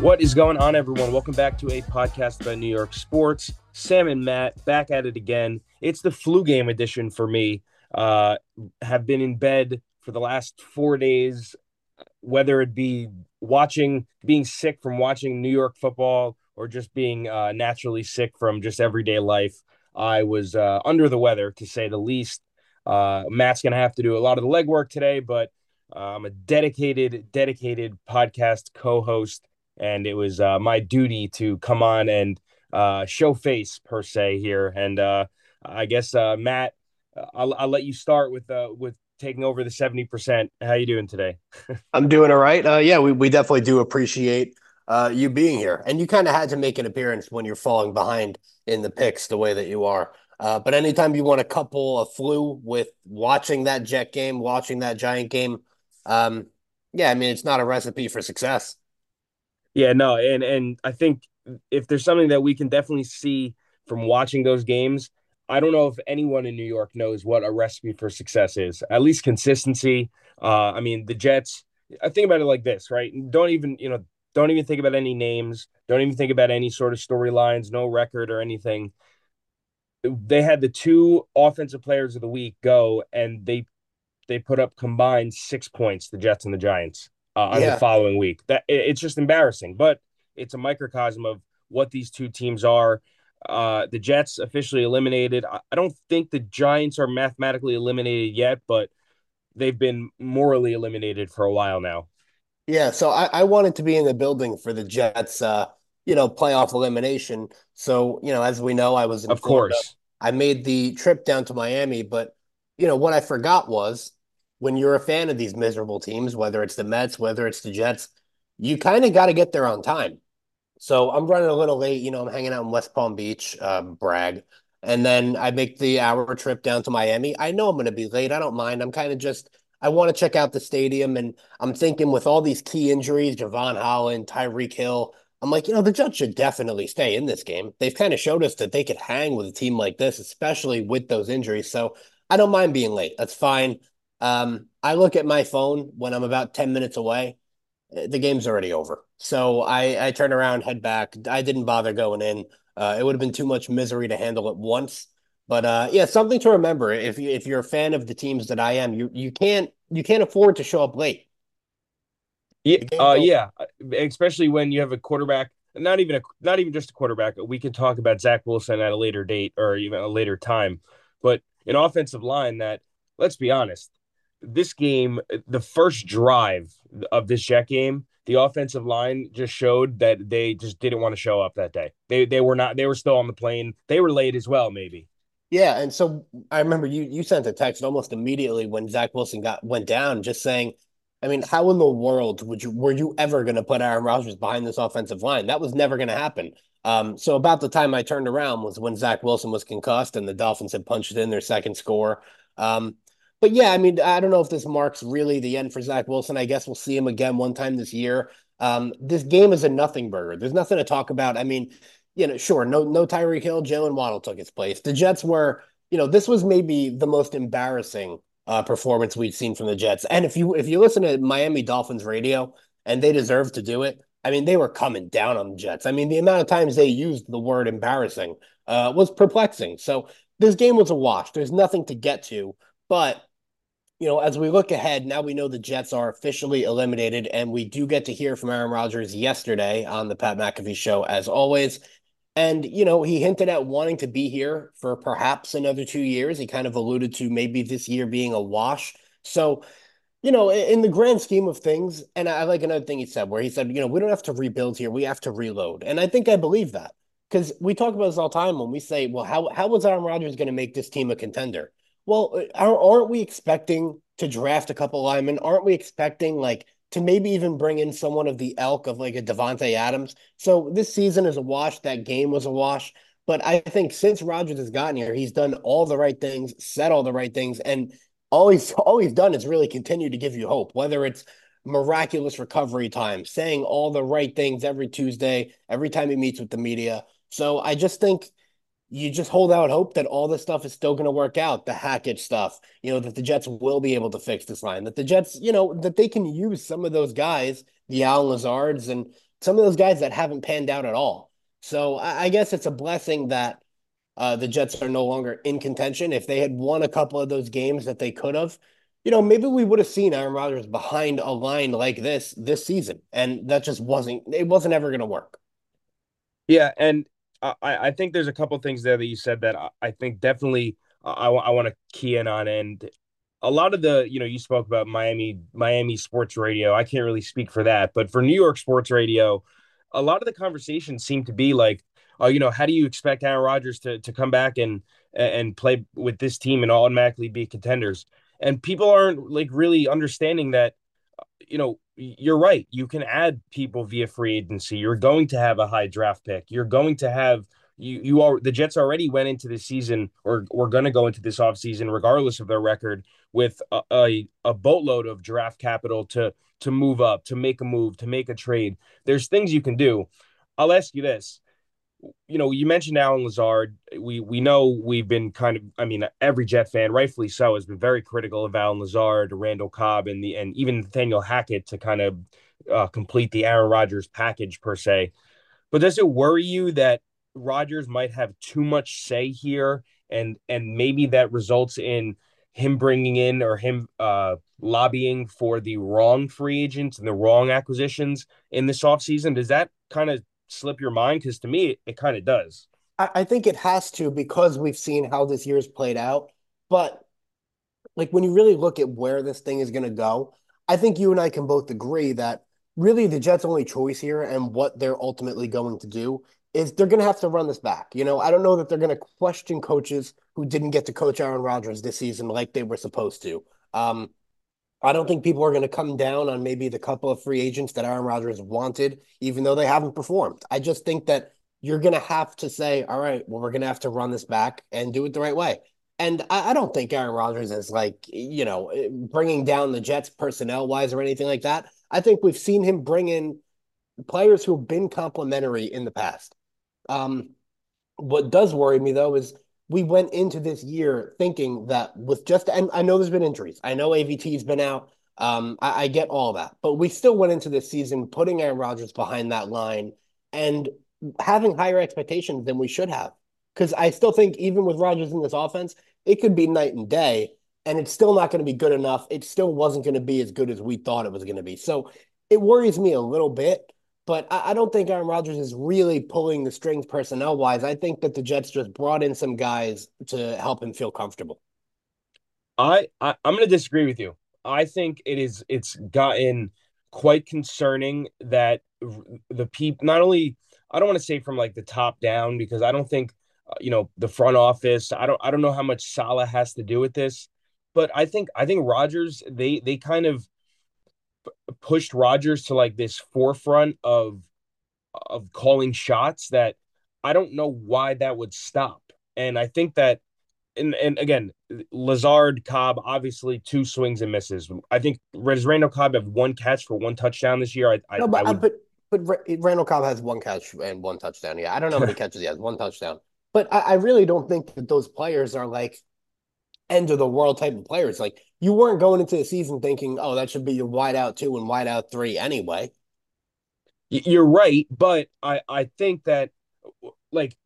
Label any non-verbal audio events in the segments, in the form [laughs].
What is going on, everyone? Welcome back to a podcast about New York sports. Sam and Matt back at it again. It's the flu game edition for me. Uh, have been in bed for the last four days, whether it be watching, being sick from watching New York football, or just being uh, naturally sick from just everyday life. I was uh, under the weather, to say the least. Uh, Matt's going to have to do a lot of the legwork today, but uh, I'm a dedicated, dedicated podcast co-host, and it was uh, my duty to come on and uh, show face per se here. And uh, I guess uh, Matt, I'll, I'll let you start with uh, with taking over the seventy percent. How you doing today? [laughs] I'm doing all right. Uh, yeah, we we definitely do appreciate uh, you being here, and you kind of had to make an appearance when you're falling behind in the picks the way that you are. Uh, but anytime you want to couple a flu with watching that Jet game, watching that Giant game, um, yeah, I mean it's not a recipe for success. Yeah, no, and and I think if there's something that we can definitely see from watching those games, I don't know if anyone in New York knows what a recipe for success is. At least consistency. Uh, I mean, the Jets. I think about it like this, right? Don't even you know, don't even think about any names. Don't even think about any sort of storylines, no record or anything they had the two offensive players of the week go and they they put up combined six points the jets and the giants uh, on yeah. the following week that it's just embarrassing but it's a microcosm of what these two teams are uh, the jets officially eliminated i don't think the giants are mathematically eliminated yet but they've been morally eliminated for a while now yeah so i, I wanted to be in the building for the jets uh you know, playoff elimination. So, you know, as we know, I was in of Florida. course. I made the trip down to Miami, but you know what I forgot was when you're a fan of these miserable teams, whether it's the Mets, whether it's the Jets, you kind of got to get there on time. So I'm running a little late. You know, I'm hanging out in West Palm Beach, um, brag, and then I make the hour trip down to Miami. I know I'm going to be late. I don't mind. I'm kind of just I want to check out the stadium, and I'm thinking with all these key injuries, Jevon Holland, Tyreek Hill, I'm like, you know, the Jets should definitely stay in this game. They've kind of showed us that they could hang with a team like this, especially with those injuries. So I don't mind being late. That's fine. Um, I look at my phone when I'm about 10 minutes away. Eh, the game's already over. So I, I turn around, head back. I didn't bother going in. Uh, it would have been too much misery to handle it once. But uh, yeah, something to remember. If you if you're a fan of the teams that I am, you you can't you can't afford to show up late. Yeah, uh, yeah, especially when you have a quarterback, not even a not even just a quarterback. We can talk about Zach Wilson at a later date or even a later time, but an offensive line that, let's be honest, this game, the first drive of this Jet game, the offensive line just showed that they just didn't want to show up that day. They they were not. They were still on the plane. They were late as well, maybe. Yeah, and so I remember you you sent a text almost immediately when Zach Wilson got went down, just saying I mean, how in the world would you were you ever going to put Aaron Rodgers behind this offensive line? That was never going to happen. Um, so about the time I turned around was when Zach Wilson was concussed and the Dolphins had punched in their second score. Um, but yeah, I mean, I don't know if this marks really the end for Zach Wilson. I guess we'll see him again one time this year. Um, this game is a nothing burger. There's nothing to talk about. I mean, you know, sure, no, no Tyreek Hill, Jaylen Waddle took his place. The Jets were, you know, this was maybe the most embarrassing uh, performance we've seen from the Jets. And if you if you listen to Miami Dolphins radio, and they deserve to do it, I mean, they were coming down on the Jets. I mean, the amount of times they used the word embarrassing uh, was perplexing. So this game was a wash. There's nothing to get to. But, you know, as we look ahead, now we know the Jets are officially eliminated, and we do get to hear from Aaron Rodgers yesterday on the Pat McAfee show, as always. And, you know, he hinted at wanting to be here for perhaps another two years. He kind of alluded to maybe this year being a wash. So, you know, in the grand scheme of things, and I like another thing he said where he said, you know, we don't have to rebuild here, we have to reload. And I think I believe that because we talk about this all the time when we say, well, how, how was Aaron Rodgers going to make this team a contender? Well, uh, aren't we expecting to draft a couple linemen? Aren't we expecting like to maybe even bring in someone of the elk of like a Davante Adams. So this season is a wash. That game was a wash. But I think since Rodgers has gotten here, he's done all the right things, said all the right things, and all he's [laughs] all he's done is really continue to give you hope. Whether it's miraculous recovery time, saying all the right things every Tuesday, every time he meets with the media. So I just think you just hold out hope that all this stuff is still going to work out. The Hackett stuff, you know, that the Jets will be able to fix this line, that the Jets, you know, that they can use some of those guys, the Al Lazards and some of those guys that haven't panned out at all. So I, I guess it's a blessing that uh, the Jets are no longer in contention. If they had won a couple of those games that they could have, you know, maybe we would have seen Aaron Rodgers behind a line like this this season, and that just wasn't. It wasn't ever going to work. Yeah, and I, I think there's a couple things there that you said that I, I think definitely uh, I, I want to key in on, and a lot of the you know you spoke about Miami Miami sports radio. I can't really speak for that, but for New York sports radio, a lot of the conversations seem to be like, oh, you know, how do you expect Aaron Rodgers to to come back and and play with this team and automatically be contenders? And people aren't like really understanding that, you know, you're right. You can add people via free agency. You're going to have a high draft pick. You're going to have you you are the Jets already went into the season or we're going to go into this offseason regardless of their record with a, a, a boatload of draft capital to to move up, to make a move, to make a trade. There's things you can do. I'll ask you this. You know, you mentioned Allen Lazard. We we know we've been kind of, I mean, every Jet fan, rightfully so, has been very critical of Allen Lazard, Randall Cobb, and the and even Nathaniel Hackett to kind of uh, complete the Aaron Rodgers package per se. But does it worry you that Rodgers might have too much say here, and and maybe that results in him bringing in or him uh, lobbying for the wrong free agents and the wrong acquisitions in this offseason? Does that kind of slip your mind? Because to me, it, it kind of does. I, I think it has to because we've seen how this year's played out. But like when you really look at where this thing is going to go, I think you and I can both agree that really the Jets' only choice here and what they're ultimately going to do is they're going to have to run this back. You know, I don't know that they're going to question coaches who didn't get to coach Aaron Rodgers this season like they were supposed to. Um, I don't think people are going to come down on maybe the couple of free agents that Aaron Rodgers wanted, even though they haven't performed. I just think that you're going to have to say, all right, well, we're going to have to run this back and do it the right way. And I, I don't think Aaron Rodgers is like, you know, bringing down the Jets personnel wise or anything like that. I think we've seen him bring in players who've been complimentary in the past. Um, what does worry me though is we went into this year thinking that with just and I know there's been injuries. I know AVT's been out. Um, I, I get all that, but we still went into this season putting Aaron Rodgers behind that line and having higher expectations than we should have. Because I still think even with Rodgers in this offense, it could be night and day, and it's still not going to be good enough. It still wasn't going to be as good as we thought it was going to be. So it worries me a little bit but I, I don't think Aaron Rodgers is really pulling the strings personnel wise. I think that the Jets just brought in some guys to help him feel comfortable. I, I I'm going to disagree with you. I think it is it's gotten quite concerning that the people not only I don't want to say from like the top down because I don't think uh, you know the front office I don't I don't know how much Salah has to do with this but I think I think Rodgers they they kind of pushed Rodgers to like this forefront of of calling shots that I don't know why that would stop. And I think that and and again, Lazard, Cobb, obviously two swings and misses. I think does Randall Cobb have one catch for one touchdown this year? I, no, but, I would... but but Randall Cobb has one catch and one touchdown. Yeah, I don't know how many [laughs] catches he has. One touchdown. But I, I really don't think that those players are like end of the world type of players. Like you weren't going into the season thinking, oh, that should be your wide out two and wide out three anyway. You're right, but I I think that like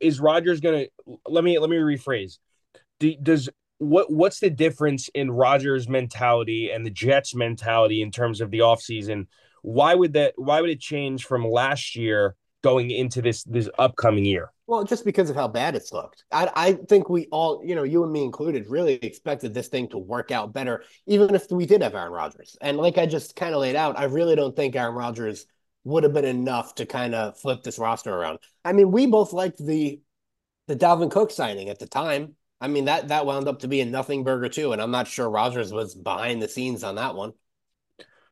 is Rodgers gonna let me let me rephrase. Do, does what what's the difference in Rodgers' mentality and the Jets' mentality in terms of the offseason? Why would that why would it change from last year going into this this upcoming year? Well, just because of how bad it's looked. I, I think we all, you know, you and me included, really expected this thing to work out better, even if we did have Aaron Rodgers. And like I just kind of laid out, I really don't think Aaron Rodgers would have been enough to kind of flip this roster around. I mean, we both liked the the Dalvin Cook signing at the time. I mean, that that wound up to be a nothing burger too, and I'm not sure Rodgers was behind the scenes on that one.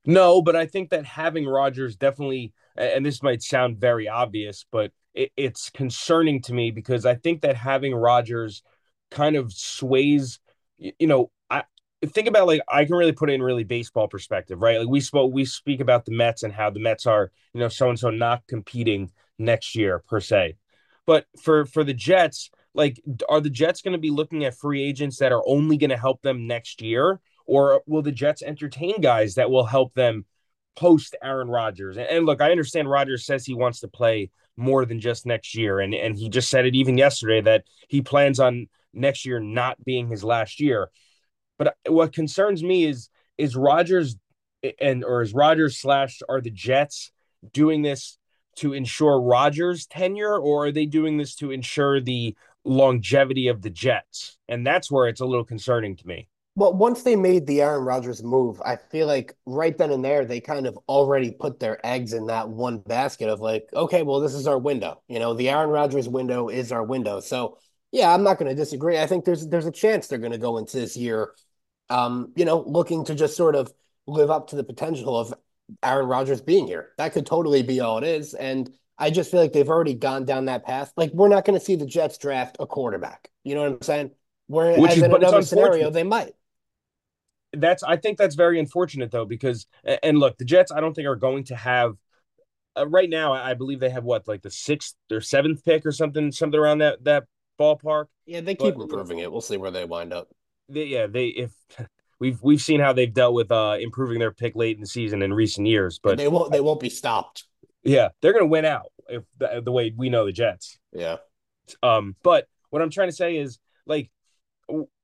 No, but I think that having Rodgers definitely, and this might sound very obvious, but it, it's concerning to me because I think that having Rodgers kind of sways, you know, I think about like I can really put it in really baseball perspective, right? Like we spoke, we speak about the Mets and how the Mets are, you know, so and so not competing next year per se, but for for the Jets, like, are the Jets going to be looking at free agents that are only going to help them next year, or will the Jets entertain guys that will help them post Aaron Rodgers. And, and look, I understand Rodgers says he wants to play more than just next year, and and he just said it even yesterday that he plans on next year not being his last year. But what concerns me is is Rodgers and or is Rodgers slash are the Jets doing this to ensure Rodgers' tenure, or are they doing this to ensure the longevity of the Jets? And that's where it's a little concerning to me. Well, once they made the Aaron Rodgers move, I feel like right then and there they kind of already put their eggs in that one basket of like, okay, well, this is our window. You know, the Aaron Rodgers window is our window. So yeah, I'm not going to disagree. I think there's there's a chance they're going to go into this year, um, you know, looking to just sort of live up to the potential of Aaron Rodgers being here. That could totally be all it is. And I just feel like they've already gone down that path. Like we're not going to see the Jets draft a quarterback. You know what I'm saying? Whereas Which is, in another scenario, they might. That's I think that's very unfortunate though because and look, the Jets I don't think are going to have uh, right now. I believe they have what like the sixth or seventh pick or something, something around that that ballpark. Yeah, they keep but, improving it. We'll see where they wind up. They, yeah, they if [laughs] we've we've seen how they've dealt with uh improving their pick late in the season in recent years, but and they won't they won't be stopped. Yeah, they're gonna win out if the, the way we know the Jets. Yeah. Um, but what I'm trying to say is like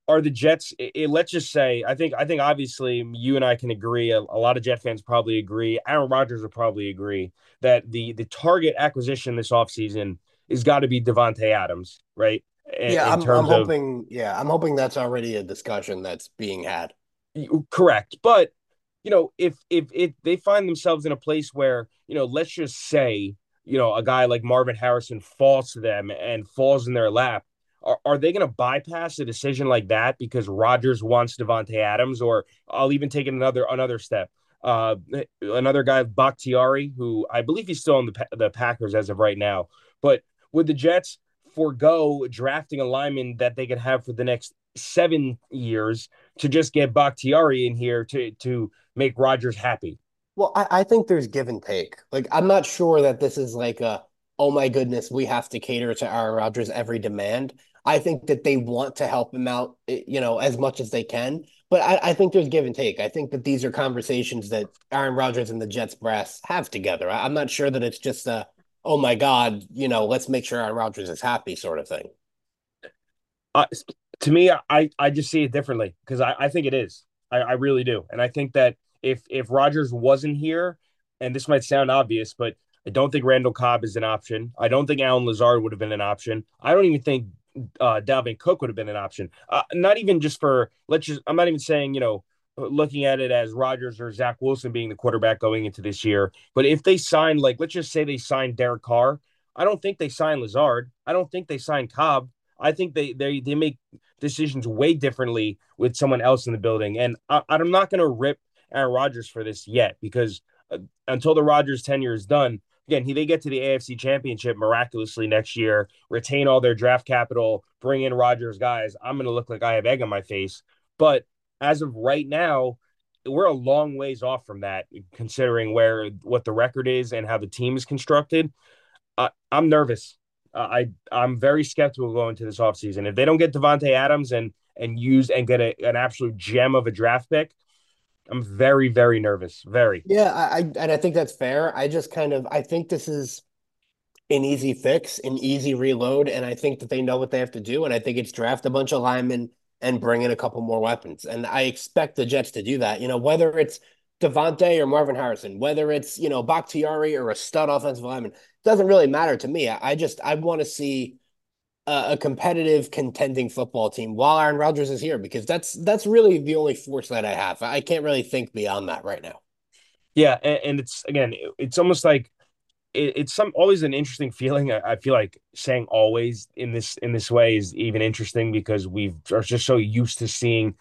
are the Jets it, it, let's just say I think I think obviously you and I can agree a, a, lot of Jet fans probably agree Aaron Rodgers would probably agree that the the target acquisition this offseason is got to be Davante Adams right? In, yeah I'm, I'm hoping of, yeah I'm hoping that's already a discussion that's being had. Correct but you know if if if they find themselves in a place where you know let's just say you know a guy like Marvin Harrison falls to them and falls in their lap are, are they going to bypass a decision like that because Rodgers wants Davante Adams? Or I'll even take another another step. Uh, another guy, Bakhtiari, who I believe he's still on the the Packers as of right now. But would the Jets forego drafting a lineman that they could have for the next seven years to just get Bakhtiari in here to to make Rodgers happy? Well, I, I think there's give and take. Like, I'm not sure that this is like a oh my goodness, we have to cater to Aaron Rodgers' every demand. I think that they want to help him out, eh, you know, as much as they can. But I, I think there's give and take. I think that these are conversations that Aaron Rodgers and the Jets brass have together. I, am not sure that it's just a, oh my God, you know, let's make sure Aaron Rodgers is happy sort of thing. Uh, to me, I, I just see it differently because I, I think it is. I, I really do. And I think that if if Rodgers wasn't here, and this might sound obvious, but I don't think Randall Cobb is an option. I don't think Allen Lazard would have been an option. I don't even think uh, Dalvin Cook would have been an option. Uh, not even just for let's just. I'm not even saying you know looking at it as Rodgers or Zach Wilson being the quarterback going into this year. But if they sign like let's just say they signed Derek Carr, I don't think they sign Lazard. I don't think they sign Cobb. I think they they they make decisions way differently with someone else in the building. And I, I'm not going to rip Aaron Rodgers for this yet because uh, until the Rodgers tenure is done, again, he they get to the AFC Championship miraculously next year, retain all their draft capital, bring in Rodgers guys. I'm going to look like I have egg on my face. But as of right now, we're a long ways off from that, considering where what the record is and how the team is constructed. Uh, I'm nervous. I I'm very skeptical going to this offseason. If they don't get Davante Adams and and use and get a, an absolute gem of a draft pick, I'm very, very nervous. Very. Yeah, I, and I think that's fair. I just kind of I think this is an easy fix, an easy reload, and I think that they know what they have to do. And I think it's draft a bunch of linemen and bring in a couple more weapons. And I expect the Jets to do that. You know, whether it's Davante or Marvin Harrison, whether it's you know Bakhtiari or a stud offensive lineman, doesn't really matter to me. I, I just I want to see a, competitive contending football team while Aaron Rodgers is here because that's that's really the only force that I have. I can't really think beyond that right now. Yeah, and, and it's again, it's almost like it, it's some always an interesting feeling. I, I, feel like saying always in this in this way is even interesting because we are just so used to seeing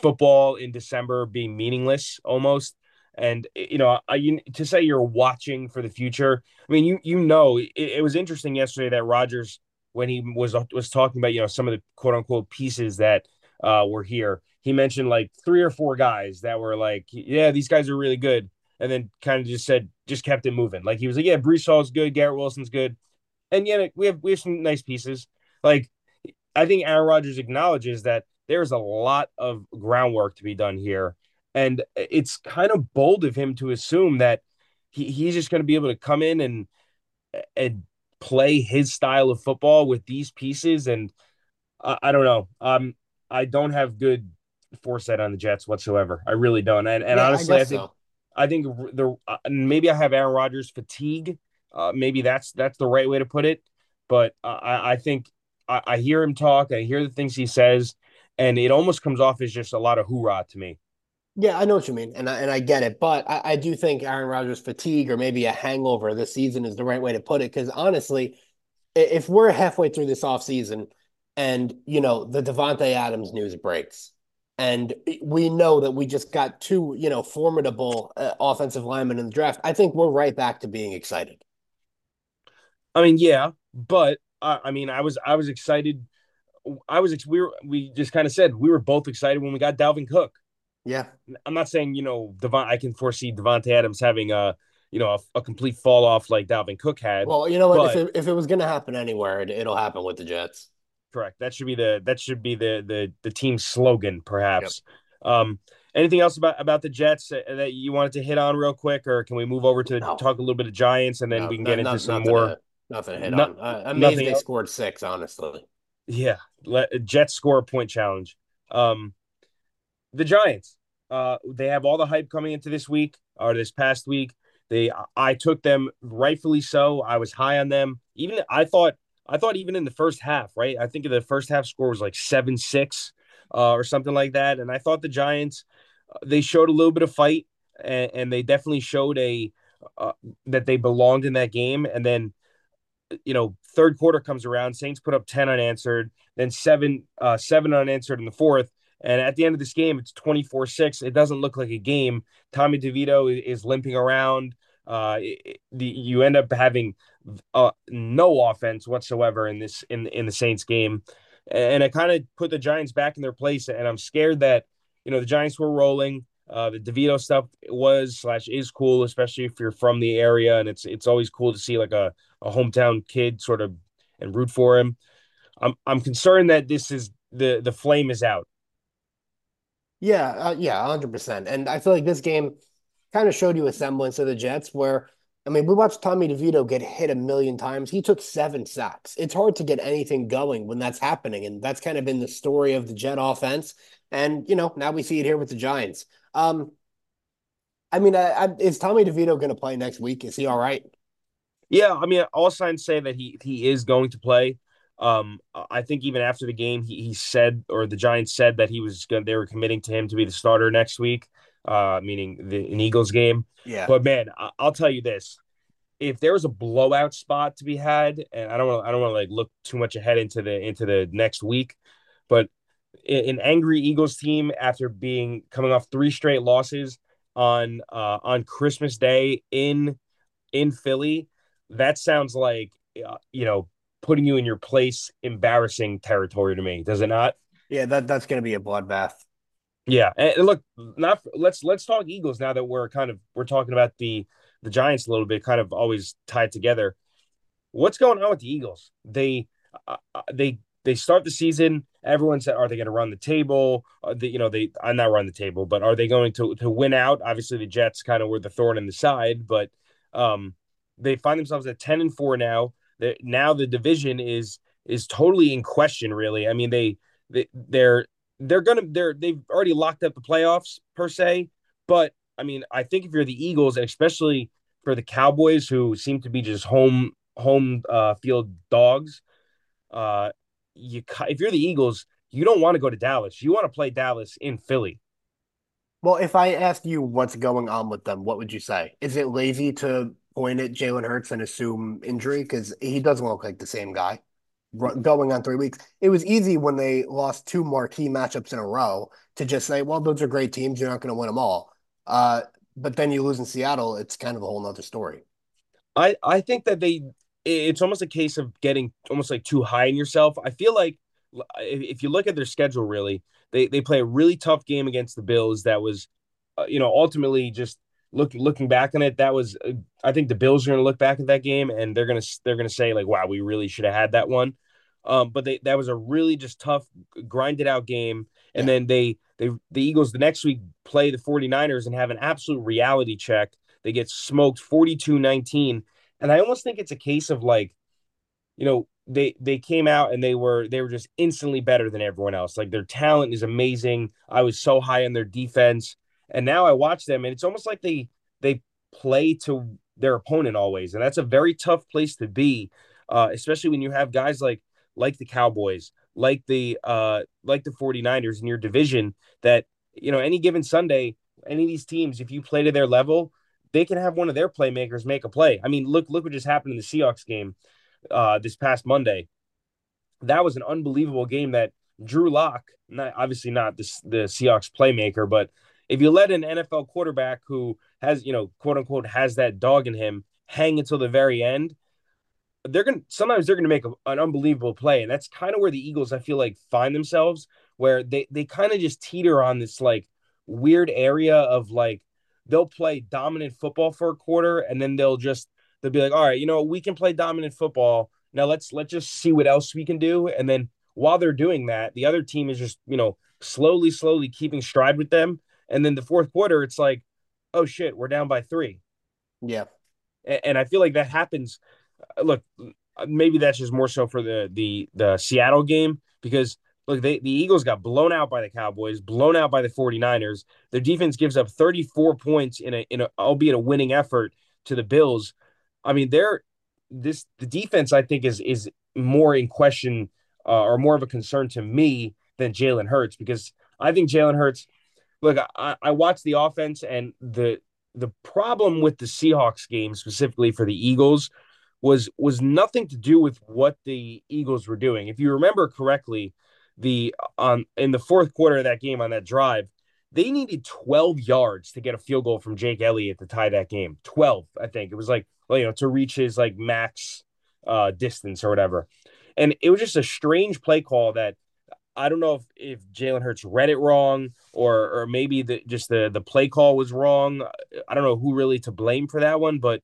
football in December being meaningless almost. And you know, I, you, to say you're watching for the future. I mean, you you know, it, it was interesting yesterday that Rodgers when he was was talking about you know some of the quote unquote pieces that uh, were here. He mentioned like three or four guys that were like, yeah, these guys are really good, and then kind of just said just kept it moving. Like he was like, yeah, Breece Hall's good, Garrett Wilson's good, and yeah, we have we have some nice pieces. Like I think Aaron Rodgers acknowledges that there's a lot of groundwork to be done here, And it's kind of bold of him to assume that he, he's just going to be able to come in and and play his style of football with these pieces. And I, I don't know. Um, I don't have good foresight on the Jets whatsoever. I really don't. And, and yeah, honestly, I, I think so. I think the uh, maybe I have Aaron Rodgers fatigue. Uh, maybe that's that's the right way to put it. But uh, I, I think I, I hear him talk. I hear the things he says, and it almost comes off as just a lot of hoorah to me. Yeah, I know what you mean, and I, and I get it, but I, I do think Aaron Rodgers' fatigue or maybe a hangover this season is the right way to put it. Because honestly, if we're halfway through this offseason and you know the Davante Adams news breaks, and we know that we just got two you know formidable uh, offensive linemen in the draft, I think we're right back to being excited. I mean, yeah, but uh, I mean, I was I was excited. I was we were we just kind of said we were both excited when we got Dalvin Cook. Yeah, I'm not saying you know Devon. I can foresee Davante Adams having a you know a, a, complete fall off like Dalvin Cook had. Well, you know what? If it, if it was going to happen anywhere, it, will happen with the Jets. Correct. That should be the that should be the the the team slogan, perhaps. Yep. Um, anything else about about the Jets that you wanted to hit on real quick, or can we move over to no. talk a little bit of Giants and then no, we can get into some more? To, nothing to hit no, on. Uh, amazed they else. scored six, honestly. Yeah, let Jets score a point challenge. Um, the Giants. Uh, they have all the hype coming into this week or this past week. They, I took them rightfully so. I was high on them. Even I thought, I thought even in the first half, right? I think the first half score was like seven six, uh, or something like that. And I thought the Giants, uh, they showed a little bit of fight, and, and they definitely showed a uh, that they belonged in that game. And then, you know, third quarter comes around, Saints put up ten unanswered, then seven, uh, seven unanswered in the fourth and at the end of this game, it's 24 6. It doesn't look like a game. Tommy DeVito is limping around. Uh, the, you end up having uh, no offense whatsoever in this in in the Saints game, and it kind of put the Giants back in their place. And I'm scared that you know the Giants were rolling. Uh, the DeVito stuff was slash is cool, especially if you're from the area, and it's it's always cool to see like a, a hometown kid sort of and root for him. I'm I'm concerned that this is the the flame is out yeah, uh, yeah, hundred percent. And I feel like this game kind of showed you a semblance of the Jets, where I mean, we watched Tommy DeVito get hit a million times. He took seven sacks. It's hard to get anything going when that's happening, and that's kind of been the story of the Jet offense. And you know, now we see it here with the Giants. Um, I mean, I, I, is Tommy DeVito going to play next week? Is he all right? Yeah, I mean, all signs say that he he is going to play. Um, I think even after the game, he, he said, or the Giants said that he was going. They were committing to him to be the starter next week, uh, meaning the an Eagles game. Yeah. But man, I, will tell you this: if there was a blowout spot to be had, and I don't want, I don't want to like look too much ahead into the into the next week, but an angry Eagles team after being coming off three straight losses on uh, on Christmas Day in in Philly, that sounds like uh, you know putting you in your place embarrassing territory to me, does it not? Yeah, that that's going to be a bloodbath. Yeah, and look, not let's let's talk Eagles now that we're kind of we're talking about the the Giants a little bit, kind of always tied together. What's going on with the Eagles? They uh, uh they they start the season. Everyone said, "Are they going to run the table?" Uh, the, you know, they I'm not run the table, but are they going to to win out? Obviously, the Jets kind of were the thorn in the side, but um, they find themselves at ten and four now now the division is is totally in question. Really, I mean they they they're they're gonna they're they've already locked up the playoffs per se, but I mean I think if you're the Eagles and especially for the Cowboys who seem to be just home home uh, field dogs, uh, you if you're the Eagles, you don't want to go to Dallas. You want to play Dallas in Philly. Well, if I asked you what's going on with them, what would you say? Is it lazy to point at Jalen Hurts and assume injury because he doesn't look like the same guy going on three weeks. It was easy when they lost two marquee matchups in a row to just say, well, those are great teams. You're not going to win them all. Uh, but then you lose in Seattle. It's kind of a whole nother story. I, I think that they, it's almost a case of getting almost like too high in yourself. I feel like if you look at their schedule, really, they, they play a really tough game against the Bills that was, uh, you know, ultimately just look looking back on it, that was uh, I think the Bills are going to look back at that game and they're going to they're going to say like, wow, we really should have had that one. Um, but they that was a really just tough, grinded out game. And Yeah. then they they the Eagles the next week play the 49ers and have an absolute reality check. They get smoked 42-19. And I almost think it's a case of like, you know, they they came out and they were they were just instantly better than everyone else. Like their talent is amazing. I was so high on their defense. And now I watch them and it's almost like they they play to their opponent always. And that's a very tough place to be, uh, especially when you have guys like like the Cowboys, like the uh like the 49ers in your division that you know any given Sunday, any of these teams, if you play to their level, they can have one of their playmakers make a play. I mean, look look what just happened in the Seahawks game uh this past Monday. That was an unbelievable game that Drew Lock, not obviously not the, the Seahawks playmaker, but if you let an NFL quarterback who has, you know, quote unquote, has that dog in him hang until the very end, they're going to sometimes they're going to make a, an unbelievable play. And that's kind of where the Eagles, I feel like, find themselves, where they, they kind of just teeter on this like weird area of like, they'll play dominant football for a quarter and then they'll just, they'll be like, all right, you know, we can play dominant football. Now let's, let's just see what else we can do. And then while they're doing that, the other team is just, you know, slowly, slowly keeping stride with them. And then the fourth quarter, it's like, oh shit, we're down by three. Yeah. And, and I feel like that happens. Look, maybe that's just more so for the the the Seattle game because look, they, the Eagles got blown out by the Cowboys, blown out by the 49ers. Their defense gives up 34 points in a in a albeit a winning effort to the Bills. I mean, they're this the defense I think is is more in question uh, or more of a concern to me than Jalen Hurts because I think Jalen Hurts look, I, I watched the offense and the the problem with the Seahawks game specifically for the Eagles was was nothing to do with what the Eagles were doing. If you remember correctly, the on in the fourth quarter of that game on that drive, they needed 12 yards to get a field goal from Jake Elliott to tie that game. 12, I think. It was like, well, you know, to reach his like max uh distance or whatever. And it was just a strange play call that I don't know if, if Jalen Hurts read it wrong or or maybe the just the the play call was wrong. I don't know who really to blame for that one, but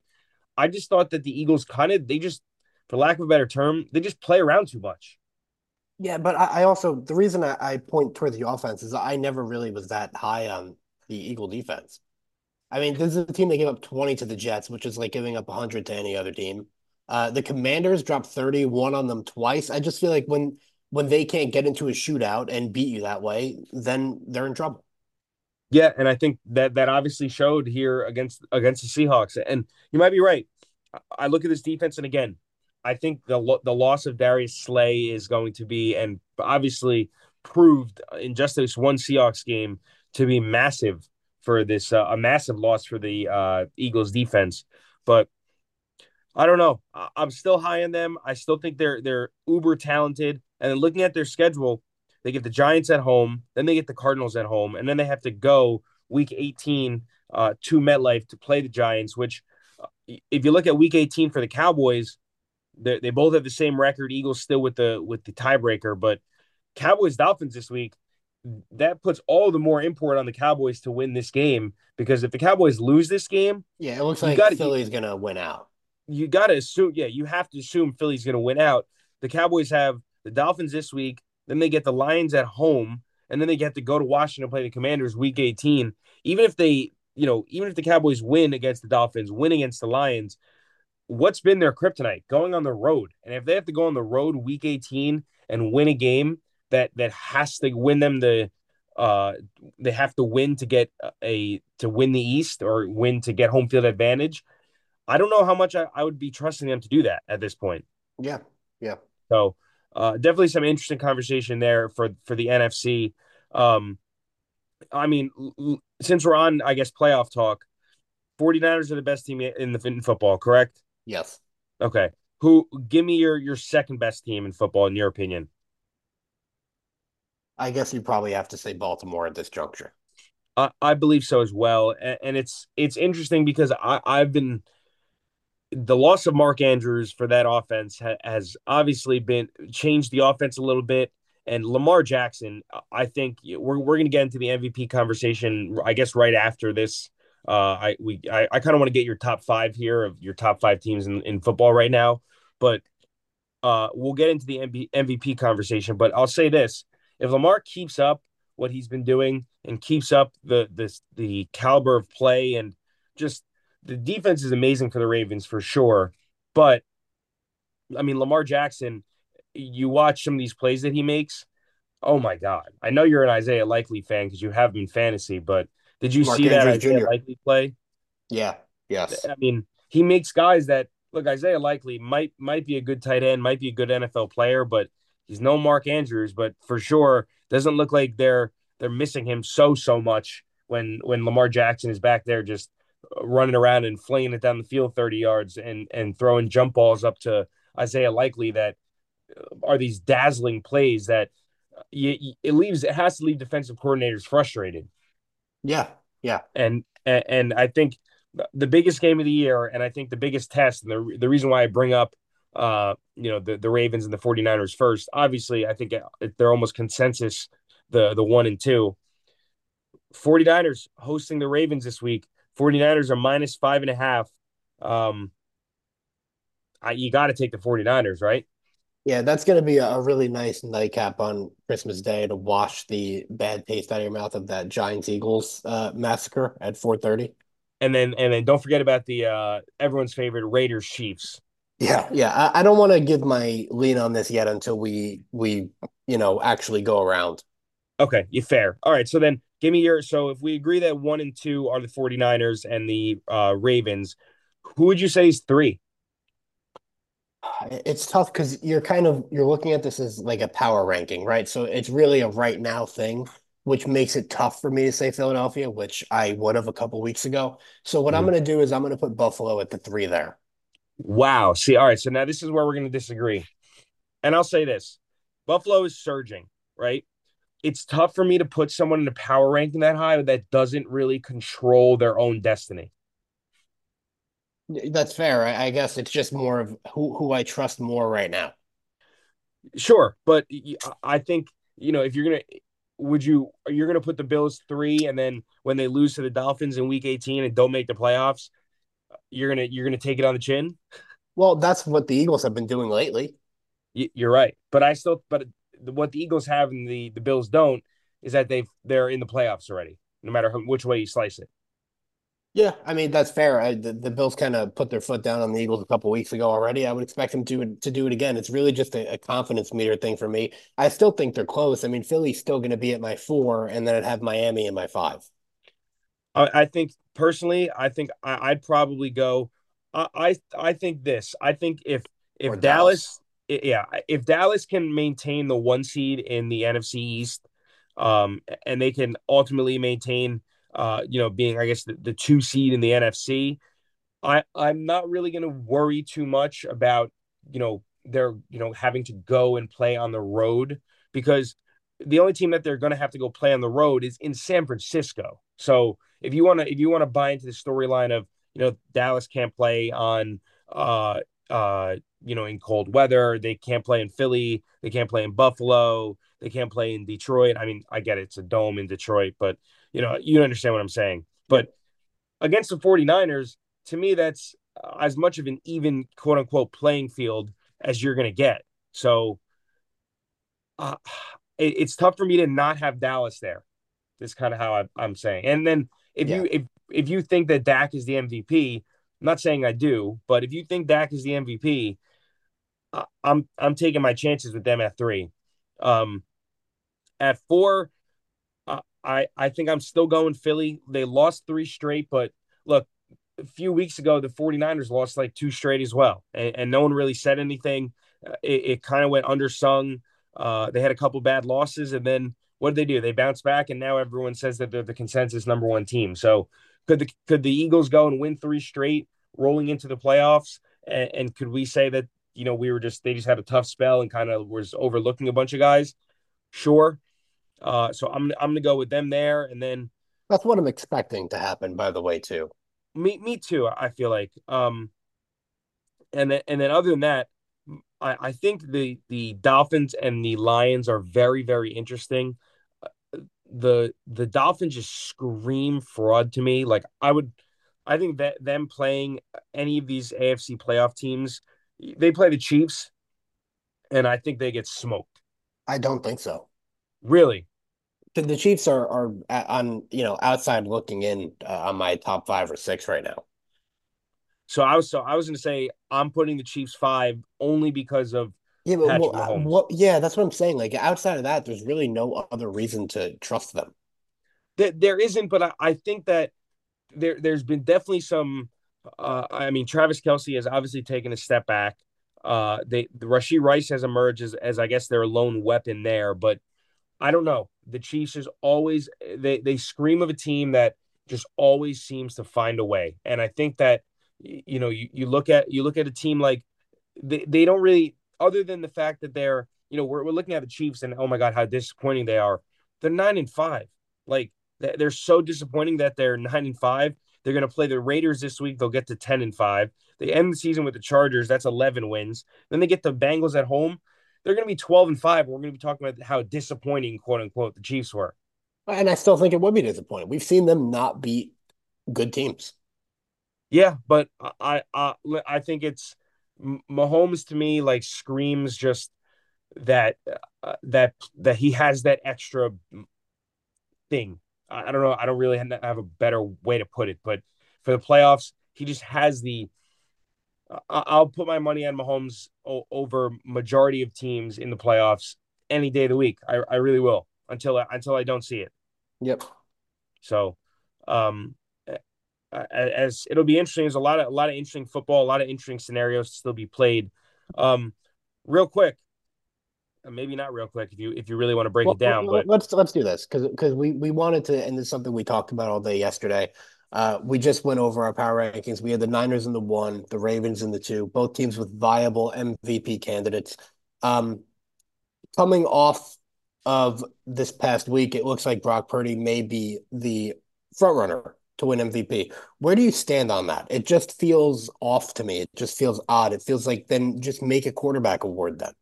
I just thought that the Eagles kind of they just, for lack of a better term, they just play around too much. Yeah, but I, I also the reason I, I point toward the offense is I never really was that high on the Eagle defense. I mean, this is a team that gave up 20 to the Jets, which is like giving up 100 to any other team. Uh, the Commanders dropped 31 on them twice. I just feel like when when they can't get into a shootout and beat you that way, then they're in trouble. Yeah, and I think that that obviously showed here against against the Seahawks. And you might be right. I look at this defense, and again, I think the the loss of Darius Slay is going to be, and obviously proved in just this one Seahawks game to be massive for this uh, a massive loss for the uh, Eagles defense. But I don't know. I- I'm still high on them. I still think they're they're uber talented. And then looking at their schedule, they get the Giants at home, then they get the Cardinals at home, and then they have to go week 18 uh, to MetLife to play the Giants. Which, uh, if you look at week 18 for the Cowboys, they they both have the same record. Eagles still with the with the tiebreaker, but Cowboys Dolphins this week. That puts all the more import on the Cowboys to win this game because if the Cowboys lose this game, Yeah, it looks like gotta- Philly's gonna win out. You got to assume, yeah, you have to assume Philly's going to win out. The Cowboys have the Dolphins this week, then they get the Lions at home, and then they get to go to Washington play the Commanders week 18. Even if they, you know, even if the Cowboys win against the Dolphins, win against the Lions, what's been their kryptonite? Going on the road. And if they have to go on the road week 18 and win a game that that has to win them the uh they have to win to get a to win the East or win to get home field advantage. I don't know how much I, I would be trusting them to do that at this point. Yeah, yeah. So uh, definitely some interesting conversation there for for the NFC. Um, I mean, l- since we're on, I guess, playoff talk, 49ers are the best team in the in football, correct? Yes. Okay. Who give me your your second best team in football in your opinion? I guess you probably have to say Baltimore at this juncture. I, I believe so as well, and, and it's it's interesting because I I've been the loss of Mark Andrews for that offense ha- has obviously been changed the offense a little bit. And Lamar Jackson, I think we're we're going to get into the MVP conversation, I guess, right after this. Uh, I we I, I kind of want to get your top five here of your top five teams in, in football right now, but uh, we'll get into the MVP conversation, but I'll say this: if Lamar keeps up what he's been doing and keeps up the the the caliber of play and just the defense is amazing for the Ravens for sure, but I mean Lamar Jackson, you watch some of these plays that he makes. Oh my God! I know you're an Isaiah Likely fan because you have been fantasy, but did you Mark see Andrews that Isaiah Jr. Likely play? Yeah. Yes. I mean, he makes guys that look, Isaiah Likely might might be a good tight end, might be a good NFL player, but he's no Mark Andrews. But for sure, doesn't look like they're they're missing him so so much when when Lamar Jackson is back there just running around and flinging it down the field 30 yards and and throwing jump balls up to Isaiah Likely that are these dazzling plays that you, it leaves it has to leave defensive coordinators frustrated. Yeah, yeah, and and, and I think the biggest game of the year, and I think the biggest test, and the, the reason why I bring up, uh, you know, the, the Ravens and the 49ers first, obviously, I think they're almost consensus, the, the one and two. 49ers hosting the Ravens this week. 49ers are minus five and a half. Um, I, you got to take the 49ers, right? Yeah, that's going to be a really nice nightcap on Christmas Day to wash the bad taste out of your mouth of that Giants Eagles uh, massacre at 4:30 and then and then don't forget about the uh everyone's favorite Raiders Chiefs. Yeah, yeah. I, I don't want to give my lean on this yet until we we you know actually go around. Okay, you fair. All right, so then give me your so if we agree that one and two are the 49ers and the uh Ravens, who would you say is three? It's tough because you're kind of you're looking at this as like a power ranking, right? So it's really a right now thing which makes it tough for me to say Philadelphia, which I would have a couple weeks ago. So what mm-hmm. I'm going to do is I'm going to put Buffalo at the three there. Wow. See, all right. So now this is where we're going to disagree. And I'll say this Buffalo is surging, right? It's tough for me to put someone in a power ranking that high that doesn't really control their own destiny. That's fair. I guess it's just more of who, who I trust more right now. Sure. But I think, you know, if you're going to, would you you're to put the Bills three, and then when they lose to the Dolphins in Week 18 and don't make the playoffs, you're gonna you're gonna take it on the chin? Well, that's what the Eagles have been doing lately. You're right, but I still but what the Eagles have and the the Bills don't is that they've they're in the playoffs already, no matter which way you slice it. Yeah, I mean that's fair. I, the, the Bills kind of put their foot down on the Eagles a couple weeks ago already. I would expect them to to do it again. It's really just a, a confidence meter thing for me. I still think they're close. I mean, Philly's still going to be at my four, and then I'd have Miami in my five. I, I think personally, I think I, would probably go. I, I I think this. I think if if Dallas, Dallas, yeah, if Dallas can maintain the one seed in the NFC East, um, and they can ultimately maintain uh, you know, being I guess the, the two seed in the NFC. I I'm not really going to worry too much about you know they're you know having to go and play on the road because the only team that they're going to have to go play on the road is in San Francisco. So if you want to if you want to buy into the storyline of you know Dallas can't play on uh uh you know in cold weather, they can't play in Philly, they can't play in Buffalo, they can't play in Detroit. I mean, I get it, it's a dome in Detroit, but you know, you understand what I'm saying. But against the 49ers, to me, that's as much of an even quote unquote playing field as you're going to get. So uh, it, it's tough for me to not have Dallas there. That's kind of how I, am saying. And then if yeah. you if if you think that Dak is the MVP, I'm not saying I do, but if you think Dak is the MVP, I'm I'm taking my chances with them at three. Um, at four, I I think I'm still going Philly. They lost three straight, but look, a few weeks ago the 49ers lost like two straight as well, and, and no one really said anything. Uh, it, it kind of went undersung. Uh, they had a couple bad losses, and then what did they do? They bounced back, and now everyone says that they're the consensus number one team. So could the could the Eagles go and win three straight, rolling into the playoffs? And, and could we say that you know we were just they just had a tough spell and kind of was overlooking a bunch of guys? Sure, uh, so I'm I'm gonna go with them there, and then that's what I'm expecting to happen. By the way, too. Me me too. I feel like. Um, and then and then other than that, I I think the the Dolphins and the Lions are very very interesting. Uh, the the Dolphins just scream fraud to me. Like I would, I think that them playing any of these AFC playoff teams, they play the Chiefs. and I think they get smoked. I don't think so. Really? The, the Chiefs are are on you know outside looking in uh, on my top five or six right now. So I was so I was going to say I'm putting the Chiefs five only because of yeah, but well, uh, what, yeah, that's what I'm saying. Like outside of that, there's really no other reason to trust them. There, there isn't, but I, I think that there there's been definitely some. Uh, I mean, Travis Kelce has obviously taken a step back. Uh, they the Rashee Rice has emerged as, as I guess their lone weapon there, but I don't know. The Chiefs is always they they scream of a team that just always seems to find a way, and I think that you know you, you look at you look at a team like they, they don't really other than the fact that they're you know we're, we're looking at the Chiefs and oh my god how disappointing they are. They're nine and five. Like they're so disappointing that they're nine and five. They're going to play the Raiders this week. They'll get to 10 and five. They end the season with the Chargers. That's 11 wins. Then they get the Bengals at home. They're going to be 12 and five. We're going to be talking about how disappointing, quote unquote, the Chiefs were. And I still think it would be disappointing. We've seen them not beat good teams. Yeah, but I I I think it's Mahomes to me like screams just that uh, that that he has that extra thing I don't know. I don't really have a better way to put it, but for the playoffs, he just has the. I'll put my money on Mahomes over majority of teams in the playoffs any day of the week. I, I really will until until I don't see it. Yep. So, um, as it'll be interesting. There's a lot of a lot of interesting football, a lot of interesting scenarios to still be played. Um, real quick, maybe not real quick if you if you really want to break well, it down. But let's let's do this because because we we wanted to, and this is something we talked about all day yesterday. Uh, we just went over our power rankings. We had the Niners in the one, the Ravens in the two, both teams with viable MVP candidates. Um, coming off of this past week, it looks like Brock Purdy may be the front runner to win MVP. Where do you stand on that? It just feels off to me. It just feels odd. It feels like then just make a quarterback award then.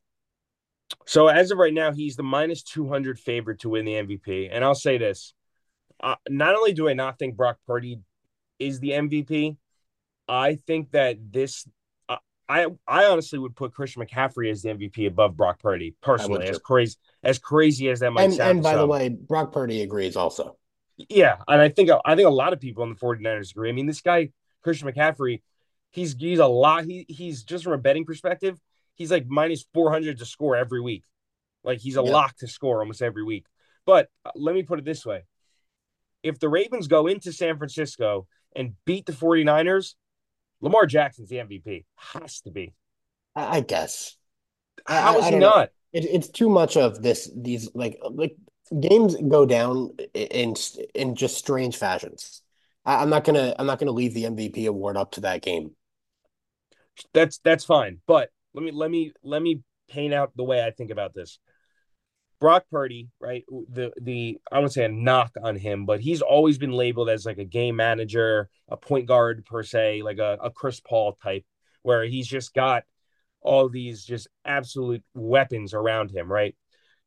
So as of right now, he's the minus 200 favorite to win the MVP. And I'll say this. Uh, not only do I not think Brock Purdy is the MVP, I think that this uh, I I honestly would put Christian McCaffrey as the MVP above Brock Purdy personally. As crazy as crazy as that might and, sound. And by the way, Brock Purdy agrees also. Yeah, and I think I think a lot of people on the 49ers agree. I mean, this guy Christian McCaffrey, he's he's a lot. He he's just from a betting perspective, he's like minus 400 to score every week. Like he's a yeah. lock to score almost every week. But uh, let me put it this way. If the Ravens go into San Francisco and beat the 49ers, Lamar Jackson's the MVP. Has to be. I guess. How I, is I he not? It, it's too much of this. These like like games go down in in just strange fashions. I, I'm not gonna I'm not gonna leave the MVP award up to that game. That's that's fine, but let me let me let me paint out the way I think about this. Brock Purdy, right? The the I wouldn't say a knock on him, but he's always been labeled as like a game manager, a point guard per se, like a, a Chris Paul type, where he's just got all these just absolute weapons around him, right?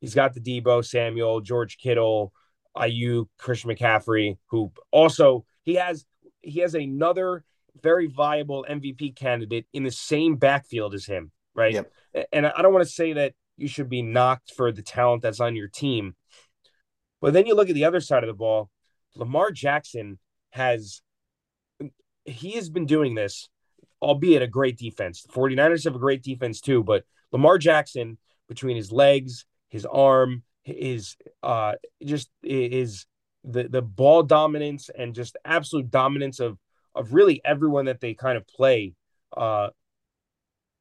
He's got the Deebo Samuel, George Kittle, Aiyuk, Christian McCaffrey, who also he has he has another very viable MVP candidate in the same backfield as him right? Yep. And I don't want to say that you should be knocked for the talent that's on your team. But then you look at the other side of the ball, Lamar Jackson has he has been doing this, albeit a great defense. The 49ers have a great defense too, but Lamar Jackson, between his legs, his arm, his uh just is the the ball dominance and just absolute dominance of of really everyone that they kind of play uh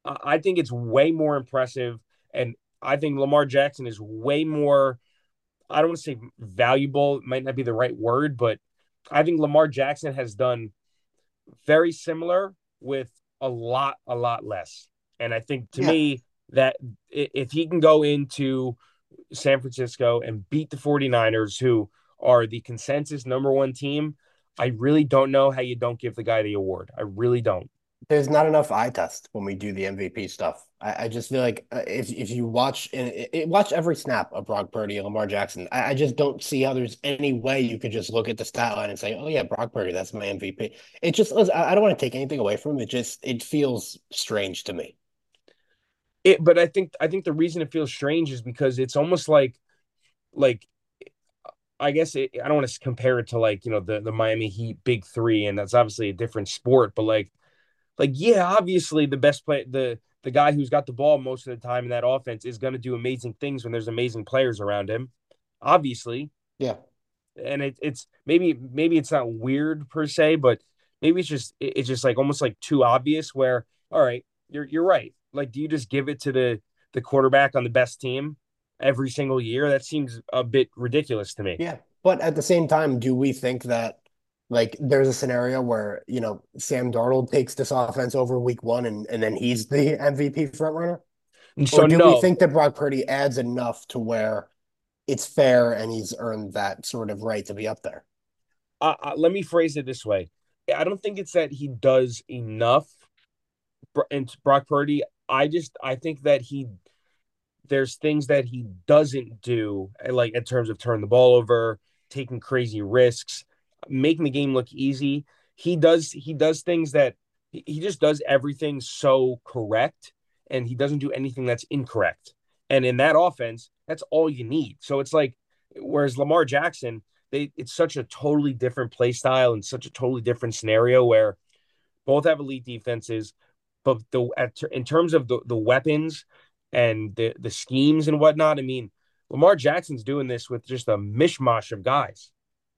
I think it's way more impressive. And I think Lamar Jackson is way more, I don't want to say valuable, might not be the right word, but I think Lamar Jackson has done very similar with a lot, a lot less. And I think to yeah. me, that if he can go into San Francisco and beat the 49ers, who are the consensus number one team, I really don't know how you don't give the guy the award. I really don't there's not enough eye test when we do the MVP stuff. I, I just feel like uh, if if you watch and watch every snap of Brock Purdy and Lamar Jackson, I, I, just don't see how there's any way you could just look at the stat line and say, "Oh yeah, Brock Purdy, that's my MVP." It just I don't want to take anything away from him. It just it feels strange to me. it, but I think I think the reason it feels strange is because it's almost like like I guess it, I don't want to compare it to like you know the the Miami Heat big three, and that's obviously a different sport. But like, like yeah, obviously the best play the the guy who's got the ball most of the time in that offense is going to do amazing things when there's amazing players around him. Obviously, yeah. And it, it's maybe maybe it's not weird per se, but maybe it's just it's just like almost like too obvious. Where all right, you're you're right. Like, do you just give it to the the quarterback on the best team? every single year. That seems a bit ridiculous to me. Yeah. But at the same time, do we think that like there's a scenario where, you know, Sam Darnold takes this offense over week one and, and then he's the [laughs] MVP front runner? So or do no. we think that Brock Purdy adds enough to where it's fair and he's earned that sort of right to be up there? Uh, uh, let me phrase it this way. I don't think it's that he does enough. And Brock Purdy, I just I think that he there's things that he doesn't do, eh, like in terms of turning the ball over, taking crazy risks, making the game look easy. He does he does things that he just does everything so correct, and he doesn't do anything that's incorrect. And in that offense, that's all you need. So it's like, whereas Lamar Jackson, they it's such a totally different play style and such a totally different scenario where both have elite defenses, but the at, in terms of the the weapons and the the schemes and whatnot. I mean, Lamar Jackson's doing this with just a mishmash of guys.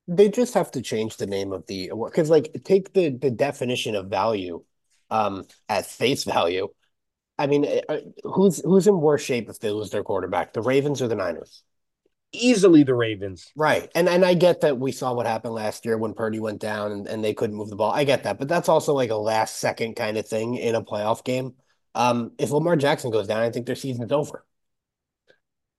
They just have to change the name of the award because like take the the definition of value um at face value. I mean, uh, uh, who's who's in worse shape if they lose their quarterback, the Ravens or the Niners? Easily the Ravens. Right. And and I get that we saw what happened last year when Purdy went down and, and they couldn't move the ball. I get that. But that's also like a last second kind of thing in a playoff game. Um, if Lamar Jackson goes down, I think their season's over.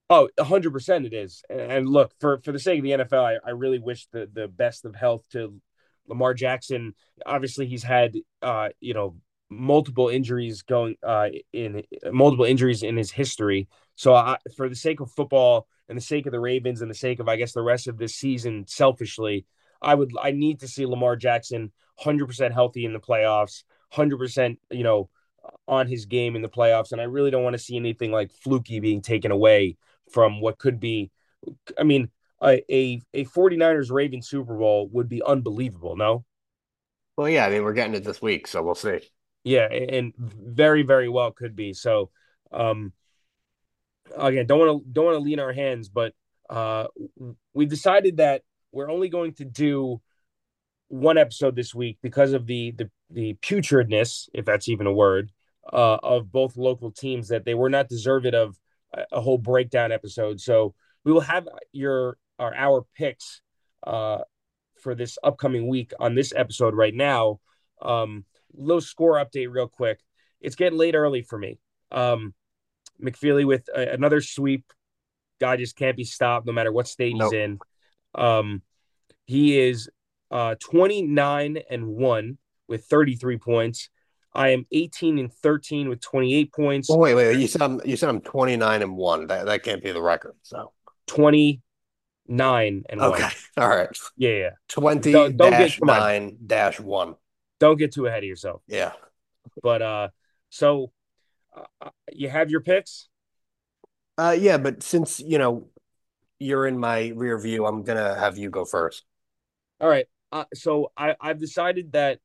Oh, 100% it is. And look, for, for the sake of the NFL, I, I really wish the, the best of health to Lamar Jackson. Obviously, he's had, uh, you know, multiple injuries going uh, in multiple injuries in his history. So, I, for the sake of football and the sake of the Ravens and the sake of, I guess, the rest of this season, selfishly, I would I need to see Lamar Jackson 100% healthy in the playoffs, 100%, you know, on his game in the playoffs. And I really don't want to see anything like fluky being taken away from what could be. I mean, a, a, a 49ers Ravens Super Bowl would be unbelievable, no? Well, yeah, I mean, we're getting it this week, so we'll see. Yeah, and very, very well could be. So, um, again, don't want to don't want to lean our hands, but uh, we decided that we're only going to do one episode this week because of the the the putridness, if that's even a word, uh, of both local teams that they were not deserved of a, whole breakdown episode. So we will have your our our picks uh, for this upcoming week on this episode right now. Um, little score update real quick. It's getting late early for me. Um, McFeely with a, another sweep. Guy just can't be stopped no matter what state nope. he's in. Um, he is uh, 29 and 1 with 33 points. I am 18 and 13 with 28 points. Oh, wait, wait, you said I'm you said I'm 29 and 1. That that can't be the record. So 29 and okay. 1. [laughs] All right. Yeah, yeah. 20 don't, don't dash 9 dash 1. Don't get too ahead of yourself. Yeah. But uh so uh, uh, you have your picks? Uh yeah, but since, you know, you're in my rear view, I'm going to have you go first. All right. Uh, so I, I've decided that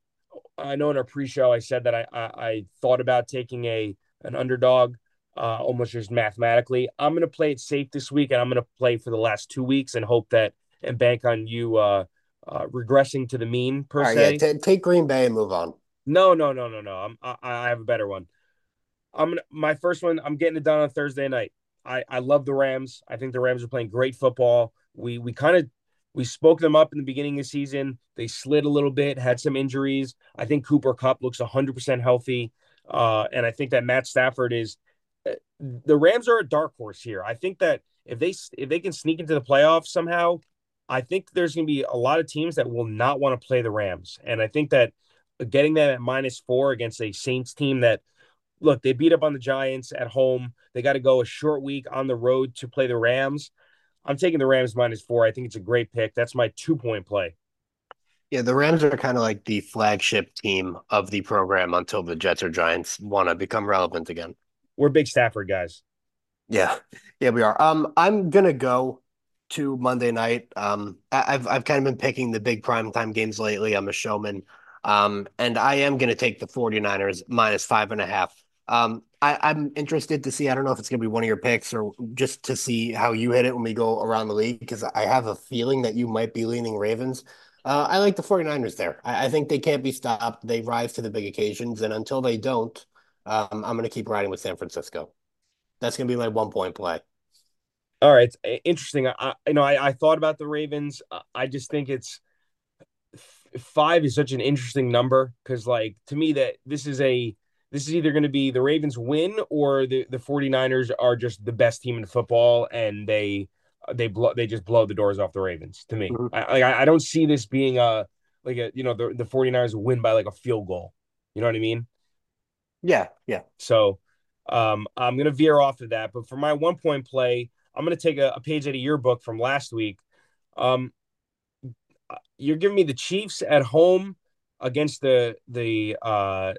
I know in our pre-show I said that I, I, I thought about taking a an underdog, uh, almost just mathematically. I'm going to play it safe this week, and I'm going to play for the last two weeks and hope that and bank on you uh, uh, regressing to the mean per se. Yeah, t- take Green Bay and move on. No, no, no, no, no. I'm, I, I have a better one. I'm gonna my first one. I'm getting it done on Thursday night. I I love the Rams. I think the Rams are playing great football. We we kind of we spoke them up in the beginning of the season. They slid a little bit, had some injuries. I think Cooper Kupp looks 100% healthy. Uh, and I think that Matt Stafford is uh, the Rams are a dark horse here. I think that if they if they can sneak into the playoffs somehow, I think there's going to be a lot of teams that will not want to play the Rams. And I think that getting them at minus 4 against a Saints team that look, they beat up on the Giants at home. They got to go a short week on the road to play the Rams. I'm taking the Rams minus four. I think it's a great pick. That's my two point play. Yeah, the Rams are kind of like the flagship team of the program until the Jets or Giants want to become relevant again. we're big Stafford guys. Yeah, yeah, we are. Um, I'm gonna go to Monday night. Um, I- I've I've kind of been picking the big primetime games lately. I'm a showman. Um, and I am gonna take the 49ers minus five and a half. Um, I, I'm interested to see. I don't know if it's gonna be one of your picks or just to see how you hit it when we go around the league because I have a feeling that you might be leaning Ravens. Uh, I like the 49ers there. I, I think they can't be stopped. They rise to the big occasions, and until they don't, um, I'm gonna keep riding with San Francisco. That's gonna be my one point play. All right, interesting. I, you know, I, I thought about the Ravens. I just think it's five is such an interesting number because, like, to me, that this is a this is either going to be the Ravens win or the the 49ers are just the best team in football and they they blow they just blow the doors off the Ravens. To me, mm-hmm. I, I I don't see this being a like a you know the the 49ers win by like a field goal. You know what I mean? Yeah, yeah. So um, I'm going to veer off of that. But for my one point play, I'm going to take a, a, page out of your book from last week. Um, you're giving me the Chiefs at home against the the uh,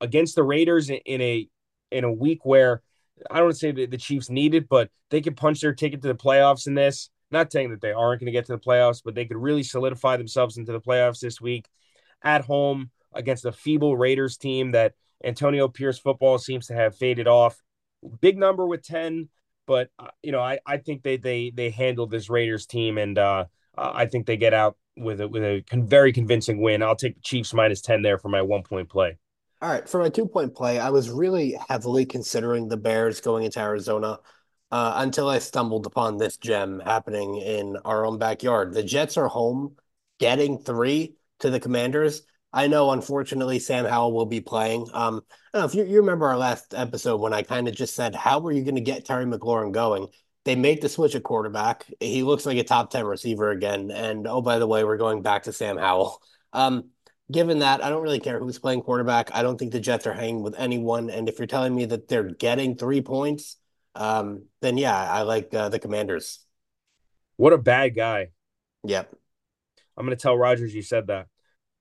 against the Raiders in, a in a week where I don't say that the Chiefs need it, but they could punch their ticket to the playoffs in this. Not saying that they aren't going to get to the playoffs, but they could really solidify themselves into the playoffs this week at home against a feeble Raiders team that Antonio Pierce football seems to have faded off. Big number with 10, but uh, you know, I, I think they they they handled this Raiders team and uh, I think they get out with a with a con- very convincing win. I'll take the Chiefs minus 10 there for my one point play. All right, for my two point play, I was really heavily considering the Bears going into Arizona uh, until I stumbled upon this gem happening in our own backyard. The Jets are home, getting three to the Commanders. I know, unfortunately, Sam Howell will be playing. Um, I don't know if you, you remember our last episode when I kind of just said, How are you going to get Terry McLaurin going? They made the switch at quarterback. He looks like a top 10 receiver again. And oh, by the way, we're going back to Sam Howell. Um, given that, I don't really care who's playing quarterback. I don't think the Jets are hanging with anyone. And if you're telling me that they're getting three points, um, then yeah, I like uh, the Commanders. What a bad guy. Yep. I'm going to tell Rodgers you said that.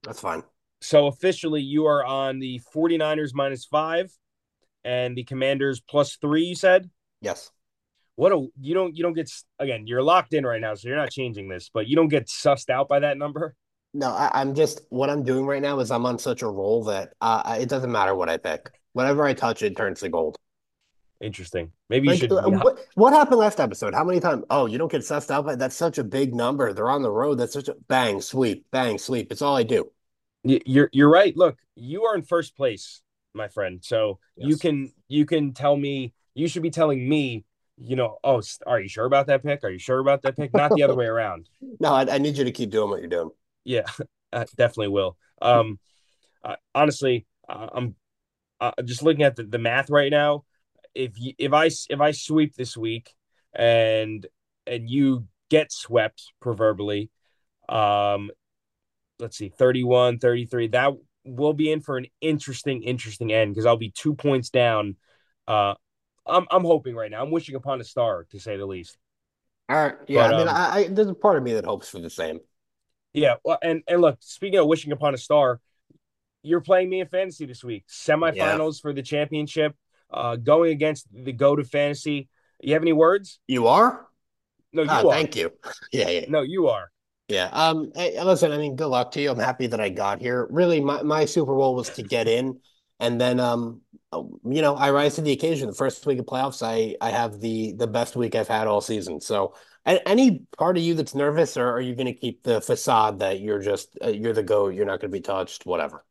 That's fine. So officially, you are on the 49ers minus five and the Commanders plus three, you said? Yes. What a you don't you don't get again, you're locked in right now, so you're not changing this, but you don't get sussed out by that number. No, I, am just what I'm doing right now is I'm on such a roll that uh, it doesn't matter what I pick. Whatever I touch, it turns to gold. Interesting. Maybe you like, should. Uh, what, what, happened last episode? How many times? Oh, you don't get sussed out by that's such a big number. They're on the road. That's such a bang sweep, bang sweep. It's all I do. You're you're right. Look, you are in first place, my friend. So yes. you can you can tell me. You should be telling me. You know. Oh, are you sure about that pick? Are you sure about that pick? Not the other [laughs] way around. No, I, I, need you to keep doing what you're doing. Yeah, [laughs] I definitely will. Um, uh, honestly, uh, I'm uh, just looking at the, the math right now. If you, if I if I sweep this week and and you get swept proverbially, um, let's see 31 33 that will be in for an interesting interesting end because i'll be two points down uh i'm i'm hoping right now i'm wishing upon a star to say the least all right yeah but, i mean um, I, I, there's a part of me that hopes for the same yeah well and and look speaking of wishing upon a star you're playing me in fantasy this week semifinals yeah. for the championship uh going against the go to fantasy you have any words you are no you ah, are. thank you [laughs] yeah yeah no you are yeah. Um. Hey, listen, I mean, good luck to you. I'm happy that I got here. Really, my, my Super Bowl was to get in, and then um, you know, I rise to the occasion. The first week of playoffs, I I have the the best week I've had all season. So, any part of you that's nervous, or are you going to keep the facade that you're just uh, you're the go, you're not going to be touched, whatever?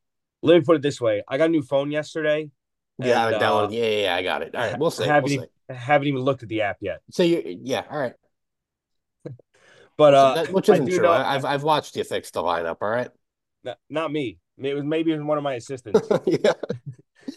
Let me put it this way: I got a new phone yesterday. Yeah, and, uh, yeah, yeah, yeah, I got it. All right, we'll see. Haven't, we'll even, haven't even looked at the app yet. So you, yeah, all right. [laughs] But uh, that, which isn't true. Know, I've I've watched you fix the lineup. All right. Not, not me. It was maybe one of my [laughs] assistants. yeah.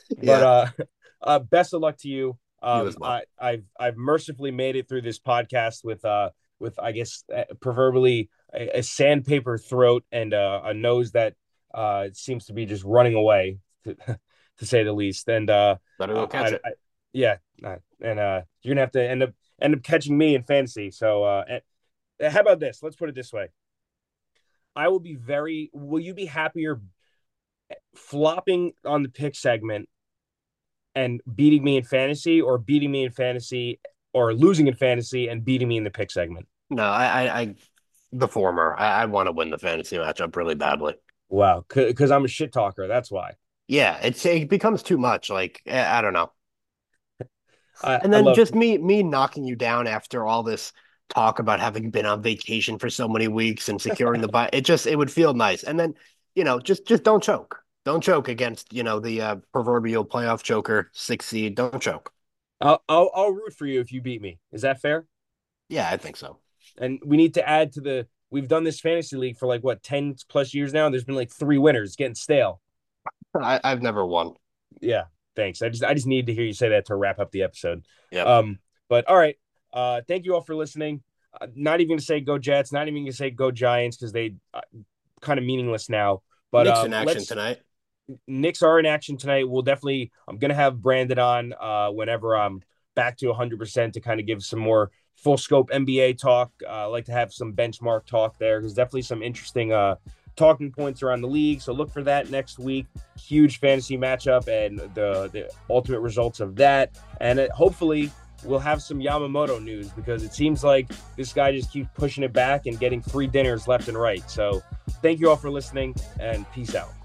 but yeah. uh, [laughs] uh, best of luck to you. Um, well. I, I've I've mercifully made it through this podcast with uh with I guess uh, proverbially a, a, sandpaper throat and uh, a nose that uh seems to be just running away to, [laughs] to say the least. And uh, better go catch I, it. I, yeah, and uh, you're gonna have to end up end up catching me in fantasy. So uh, how about this? Let's put it this way. I will be very. Will you be happier flopping on the pick segment and beating me in fantasy, or beating me in fantasy, or losing in fantasy and beating me in the pick segment? No, I, I, I the former. I, I want to win the fantasy matchup really badly. Wow, because I'm a shit talker. That's why. Yeah, it's it becomes too much. Like I don't know. [laughs] I, and then just me me knocking you down after all this talk about having been on vacation for so many weeks and securing the [laughs] buy. It just it would feel nice. And then you know just just don't choke. Don't choke against you know the uh, proverbial playoff choker six seed. Don't choke. I'll, I'll I'll root for you if you beat me. Is that fair? Yeah, I think so. And we need to add to the. We've done this fantasy league for like what ten plus years now. There's been like three winners, getting stale. I, I've never won. Yeah, thanks. I just I just needed to hear you say that to wrap up the episode. Yeah. Um. But all right. Uh. Thank you all for listening. Uh, not even to say go Jets. Not even to say go Giants because they uh, kind of meaningless now. But Knicks um, in action tonight. Knicks are in action tonight. We'll definitely. I'm gonna have Brandon on uh, whenever I'm back to 100 percent to kind of give some more full scope NBA talk. Uh, I like to have some benchmark talk there. There's definitely some interesting uh, talking points around the league. So look for that next week. Huge fantasy matchup and the the ultimate results of that. And it, hopefully we'll have some Yamamoto news because it seems like this guy just keeps pushing it back and getting free dinners left and right. So thank you all for listening and peace out.